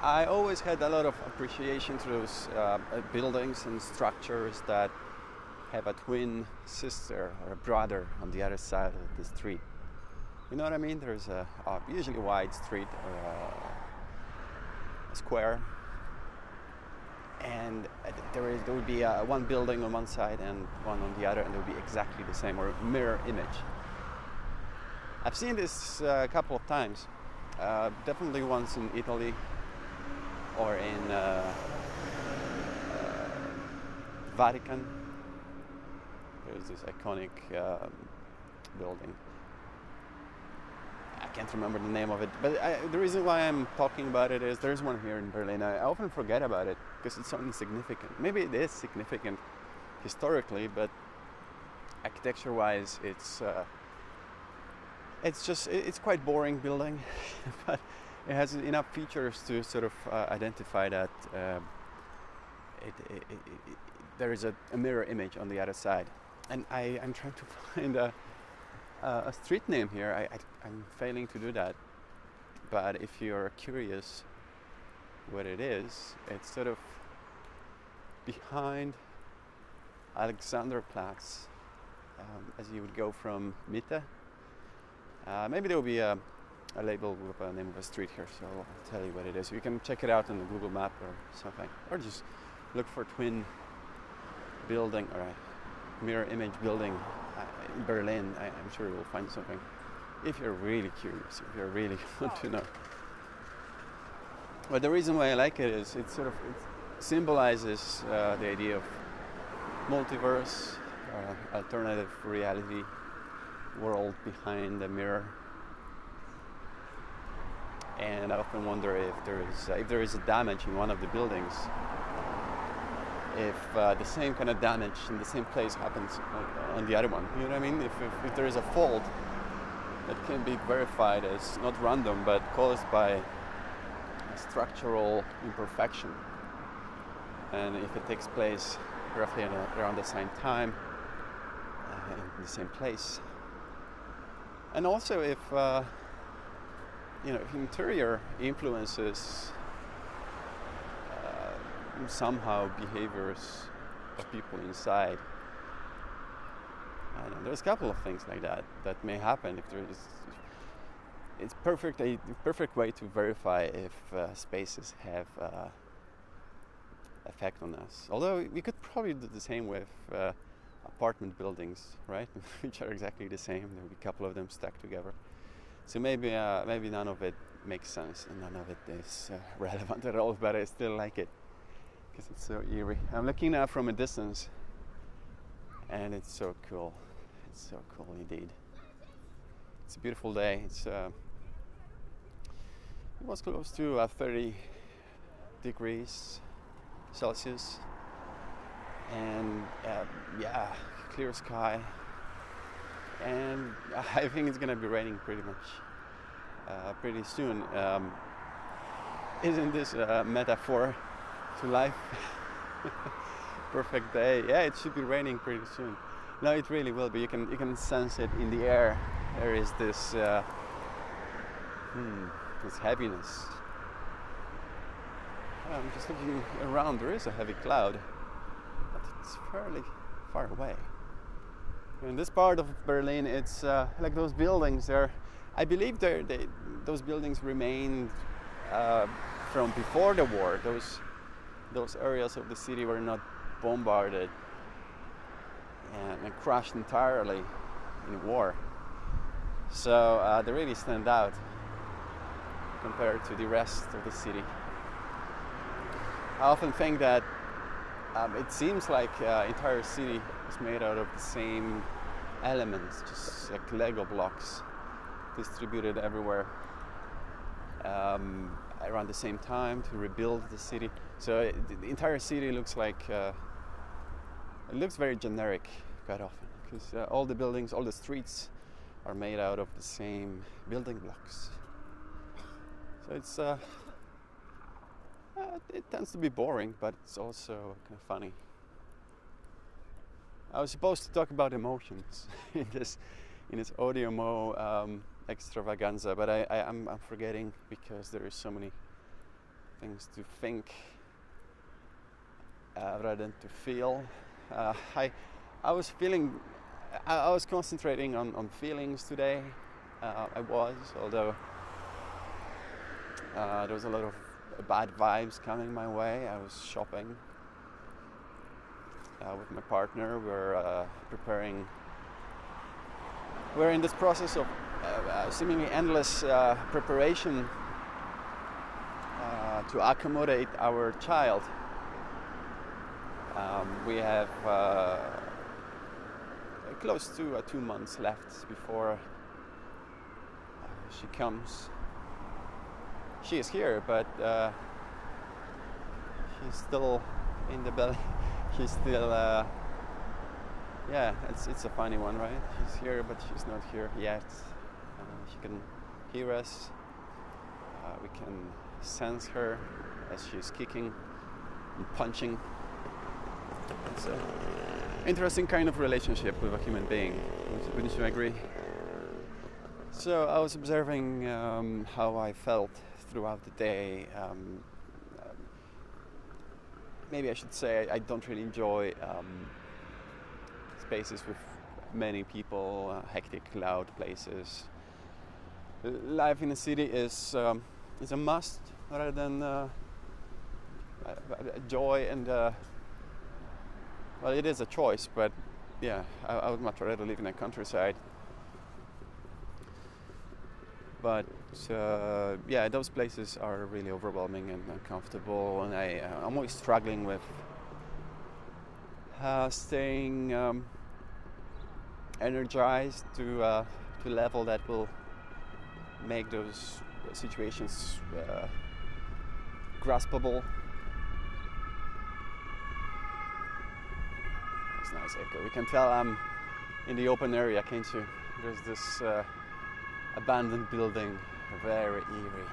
I always had a lot of appreciation to those uh, buildings and structures that have a twin sister or a brother on the other side of the street. You know what I mean? There's a, a usually wide street or a, a square, and there is there would be uh, one building on one side and one on the other, and they would be exactly the same or a mirror image. I've seen this uh, a couple of times. Uh, definitely once in Italy or in uh, uh, Vatican. There's this iconic um, building. I can't remember the name of it, but I, the reason why I'm talking about it is there's one here in Berlin. I often forget about it because it's so insignificant. Maybe it is significant historically, but architecture-wise, it's uh, it's just it's quite boring building, but it has enough features to sort of uh, identify that uh, it, it, it, there is a, a, mirror image on the other side. And I, am trying to find a, a street name here. I, am failing to do that. But if you're curious what it is, it's sort of behind Alexanderplatz um, as you would go from Mitte uh, maybe there will be a, a label with a name of a street here, so I'll tell you what it is. You can check it out on the Google map or something, or just look for twin building or a mirror image building uh, in Berlin. I, am sure you'll find something if you're really curious, if you really want to know. But the reason why I like it is it sort of it symbolizes uh, the idea of multiverse, uh, alternative reality, world behind the mirror. And I often wonder if there is if there is a damage in one of the buildings, if uh, the same kind of damage in the same place happens on, on the other one. You know what I mean? If, if, if there is a fault that can be verified as not random but caused by a structural imperfection, and if it takes place roughly around the same time uh, in the same place, and also if uh, you know interior influences uh, somehow behaviors of people inside know, there's a couple of things like that that may happen if there is it's perfect a perfect way to verify if uh, spaces have uh, effect on us although we could probably do the same with uh, apartment buildings, right? Which are exactly the same. There'll be a couple of them stacked together. So maybe uh, maybe none of it makes sense and none of it is uh, relevant at all, but I still like it because it's so eerie. I'm looking now from a distance and it's so cool. It's so cool indeed. It's a beautiful day. It's uh, it was close to uh, 30 degrees Celsius and uh, yeah, clear sky. And I think it's gonna be raining pretty much uh, pretty soon. Um, isn't this a metaphor to life? Perfect day. Yeah, it should be raining pretty soon. No, it really will be. You can you can sense it in the air. There is this uh, hmm, this heaviness. I'm just looking around. There is a heavy cloud but it's fairly far away. In this part of Berlin, it's uh, like those buildings there. I believe they, those buildings remained uh, from before the war. Those those areas of the city were not bombarded and, and crushed entirely in war. So uh, they really stand out compared to the rest of the city. I often think that um, it seems like uh, entire city is made out of the same elements, just like Lego blocks distributed everywhere um, around the same time to rebuild the city. So it, the entire city looks like uh, it looks very generic quite often because uh, all the buildings, all the streets are made out of the same building blocks. So it's uh, uh, it tends to be boring, but it's also kind of funny. I was supposed to talk about emotions in this in this audio mo um, extravaganza, but I, I am I'm, I'm forgetting because there is so many things to think uh, rather than to feel. Uh, I, I was feeling, I, I, was concentrating on, on feelings today. Uh, I was, although uh, there was a lot of bad vibes coming my way. I was shopping uh, with my partner. We're uh, preparing. We're in this process of seemingly endless preparation to accommodate our child um, we have uh, close to uh, two months left before uh, she comes. She is here, but uh, she's still in the belly. she's still, uh, yeah, it's, it's a funny one, right? She's here, but she's not here yet. Uh, she can hear us. we can sense her as she's kicking and punching. It's an interesting kind of relationship with a human being. Wouldn't you agree? So I was observing um, how I felt throughout the day. Um, maybe I should say I don't really enjoy um, spaces with many people, uh, hectic, loud places. Life in the city is um, is a must rather than uh, a joy and uh, well, it is a choice, but yeah, I, I would much rather live in the countryside. But uh, yeah, those places are really overwhelming and uncomfortable, and I, uh, I'm always struggling with uh, staying um, energized to uh, to level that will make those situations uh, graspable nice echo. We can tell I'm in the open area, can't you? There's this uh, abandoned building, very eerie.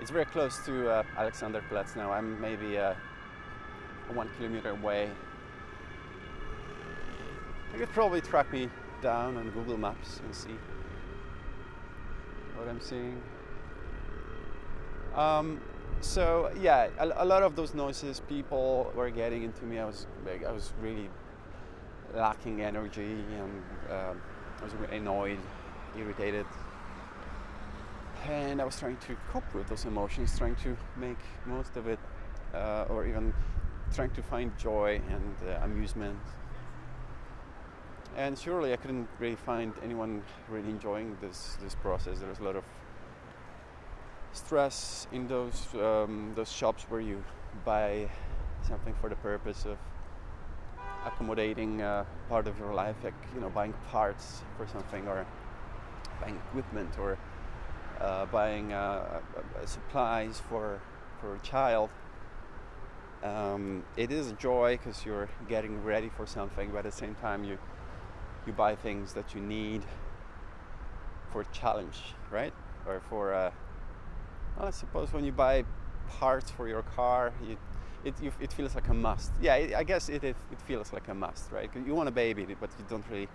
It's very close to uh, Alexanderplatz now. I'm maybe uh, one kilometer away. You could probably track me down on Google Maps and see what I'm seeing. Um, so yeah, a, a, lot of those noises people were getting into me. I was I was really lacking energy and uh, I was annoyed, irritated. And I was trying to cope with those emotions, trying to make most of it, uh, or even trying to find joy and uh, amusement. And surely I couldn't really find anyone really enjoying this, this process. There was a lot of stress in those, um, those shops where you buy something for the purpose of accommodating uh, part of your life, like you know, buying parts for something, or buying equipment, or buying uh, supplies for for a child. Um, it is a joy because you're getting ready for something, but at the same time, you you buy things that you need for a challenge, right? Or for uh, well, I suppose when you buy parts for your car, you it, it feels like a must. Yeah, it, I guess it, it, it feels like a must, right? You want a baby, but you don't really.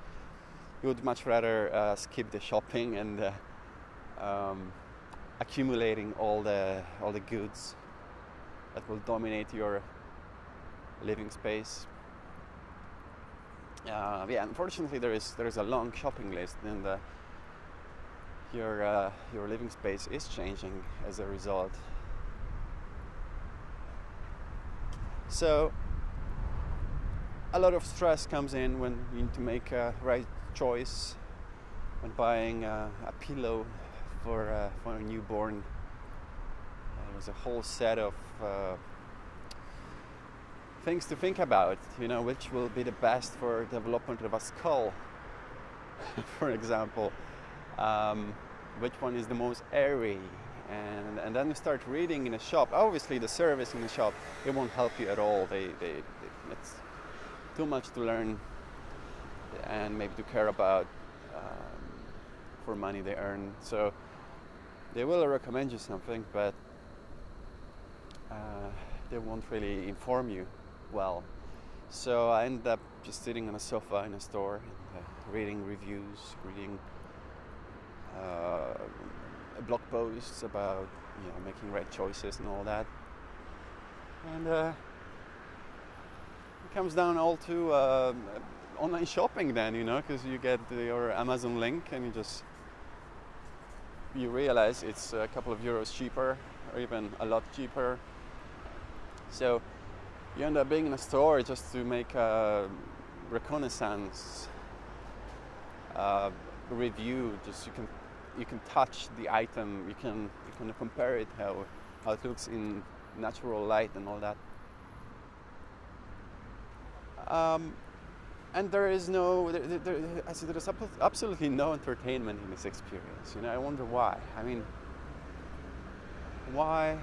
You would much rather uh, skip the shopping and uh, um, accumulating all the all the goods that will dominate your living space. Uh, yeah, unfortunately, there is there is a long shopping list, and uh, your uh, your living space is changing as a result. So a lot of stress comes in when you need to make a right choice when buying a, a pillow for uh, for a newborn. There was a whole set of uh, things to think about. You know, which will be the best for development of a skull, for example. Um, which one is the most airy? and, and then you start reading in a shop. Obviously, the service in the shop it won't help you at all. They, they, they it's too much to learn and maybe to care about um, for money they earn. So they will recommend you something, but uh, they won't really inform you well. So I ended up just sitting on a sofa in a store, and, uh, reading reviews, reading. Uh, blog posts about you know making right choices and all that. and uh, it comes down all to uh, online shopping then you know because you get your amazon link and you just you realize it's a couple of euros cheaper or even a lot cheaper. So you end up being in a store just to make a reconnaissance uh, review. Just you can you can touch the item. You can you can compare it how how it looks in natural light and all that. Um, and there is no there, there, I see there is absolutely no entertainment in this experience you know I wonder why. I mean why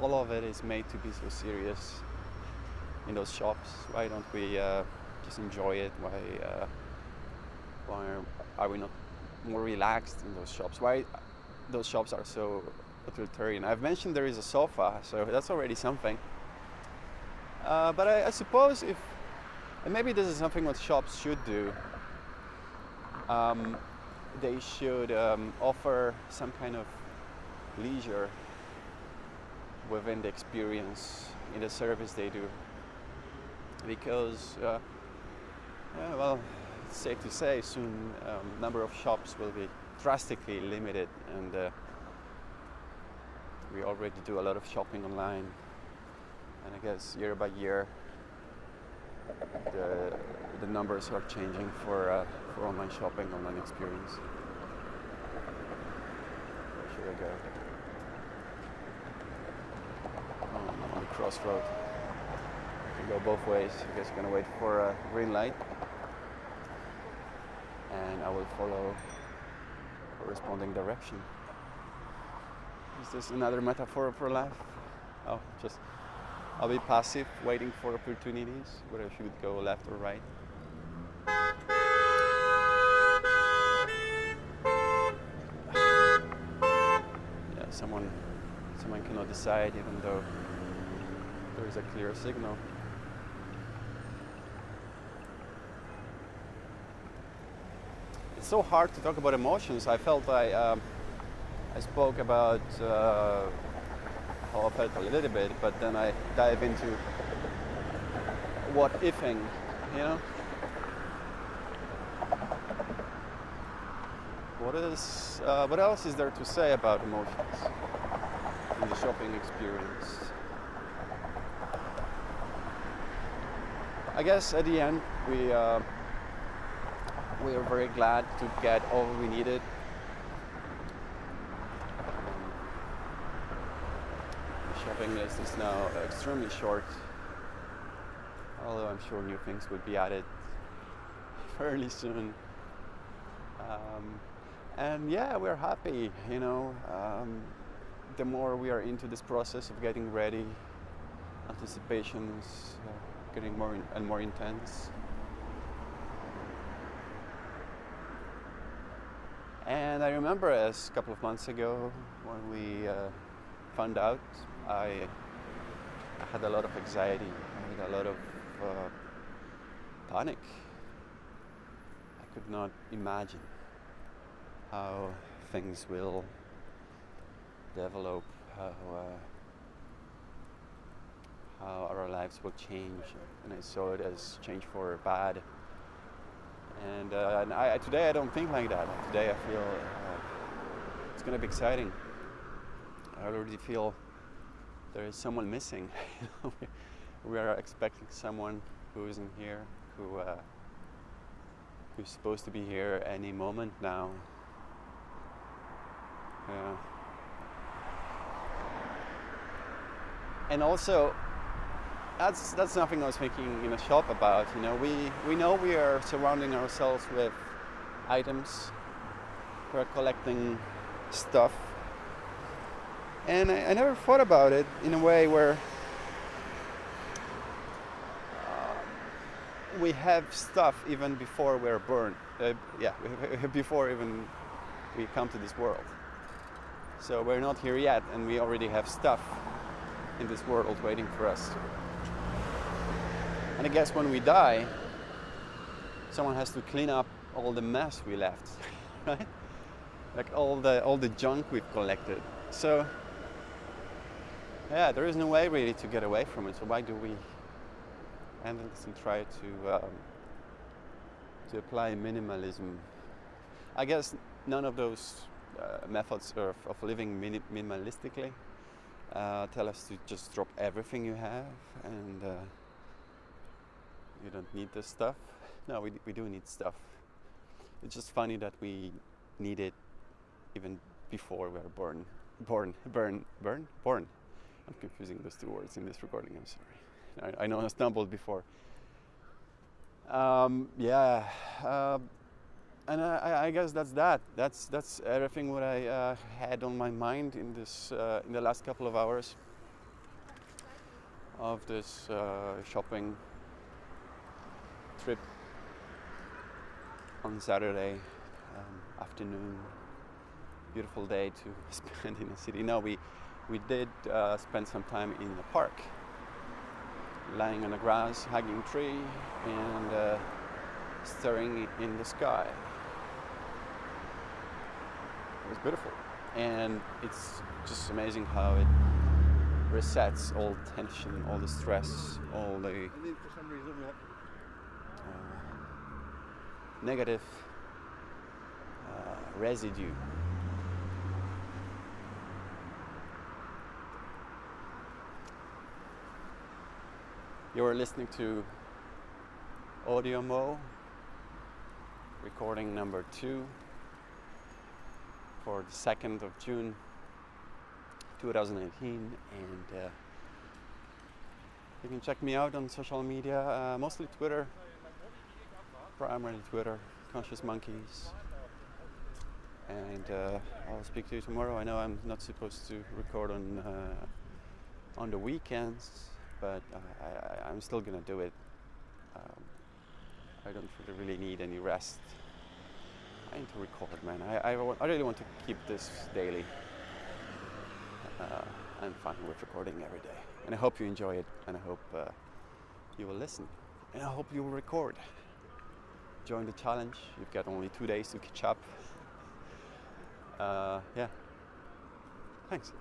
all of it is made to be so serious in those shops? Why don't we uh, just enjoy it? Why uh, why are we not more relaxed in those shops? Why those shops are so authoritarian? I've mentioned there is a sofa so that's already something. Uh, but I, I, suppose if, and maybe this is something what shops should do, um, they should um, offer some kind of leisure within the experience in the service they do. Because, uh, yeah, well, it's safe to say soon um, number of shops will be drastically limited and uh, we already do a lot of shopping online and I guess year by year the, the numbers are changing for, uh, for online shopping, online experience. Where should I go? Oh, on crossroad. Can go both ways. I guess I'm gonna wait for a green light and I will follow corresponding direction. Is this another metaphor for life? Oh, just I'll be passive, waiting for opportunities, whether I should go left or right. Yeah, someone, someone cannot decide even though there is a clear signal. It's so hard to talk about emotions. I felt I, um, I spoke about uh, how I felt a little bit, but then I dive into what ifing, you know? What is, uh, what else is there to say about emotions in the shopping experience? I guess at the end we uh, we are very glad to get all we needed list is now extremely short, although I'm sure new things will be added fairly soon. Um, and yeah, we're happy, you know. Um, the more we are into this process of getting ready, anticipations uh, getting more in, and more intense. And I remember as a couple of months ago when we uh, found out I, had a lot of anxiety, I had a lot of uh, panic. I could not imagine how things will develop, how, uh, how our lives will change. And I saw it as change for bad. And, uh, and I, today I don't think like that. Today I feel uh, it's going to be exciting. I already feel there is someone missing. we are expecting someone who isn't here, who uh, who's supposed to be here any moment now. Yeah. And also, that's that's something I was thinking in a shop about. You know, we we know we are surrounding ourselves with items. We're collecting stuff and I, I never thought about it in a way where uh, we have stuff even before we're born. Uh, yeah, before even we come to this world. So we're not here yet, and we already have stuff in this world waiting for us. And I guess when we die, someone has to clean up all the mess we left, right? Like all the all the junk we've collected. So yeah, there is no way really to get away from it. So why do we endlessly try to um, to apply minimalism? I guess none of those uh, methods of, of living mini- minimalistically uh, tell us to just drop everything you have and uh, you don't need this stuff. No, we, we do need stuff. It's just funny that we need it even before we are born. Born, burn, burn, born. I'm confusing those two words in this recording. I'm sorry. I, I know I stumbled before. Um, yeah, uh, and I, I, guess that's that. That's that's everything what I uh, had on my mind in this uh, in the last couple of hours of this uh, shopping trip on Saturday um, afternoon. Beautiful day to spend in the city. Now we we did uh, spend some time in the park, lying on the grass, hugging tree, and uh, staring in the sky. It was beautiful, and it's just amazing how it resets all tension, all the stress, all the uh, negative uh, residue. You're listening to Audio Mo, recording number two for the 2nd of June 2018. And uh, you can check me out on social media, uh, mostly Twitter, primarily Twitter, Conscious Monkeys. And uh, I'll speak to you tomorrow. I know I'm not supposed to record on uh, on the weekends but uh, I, am still gonna do it. Um, I don't really need any rest. I need to record, man. I, I, I really want to keep this daily. Uh, I'm fine with recording every day. And I hope you enjoy it, and I hope uh, you will listen. And I hope you will record. Join the challenge. You've got only two days to catch up. Uh, yeah. Thanks.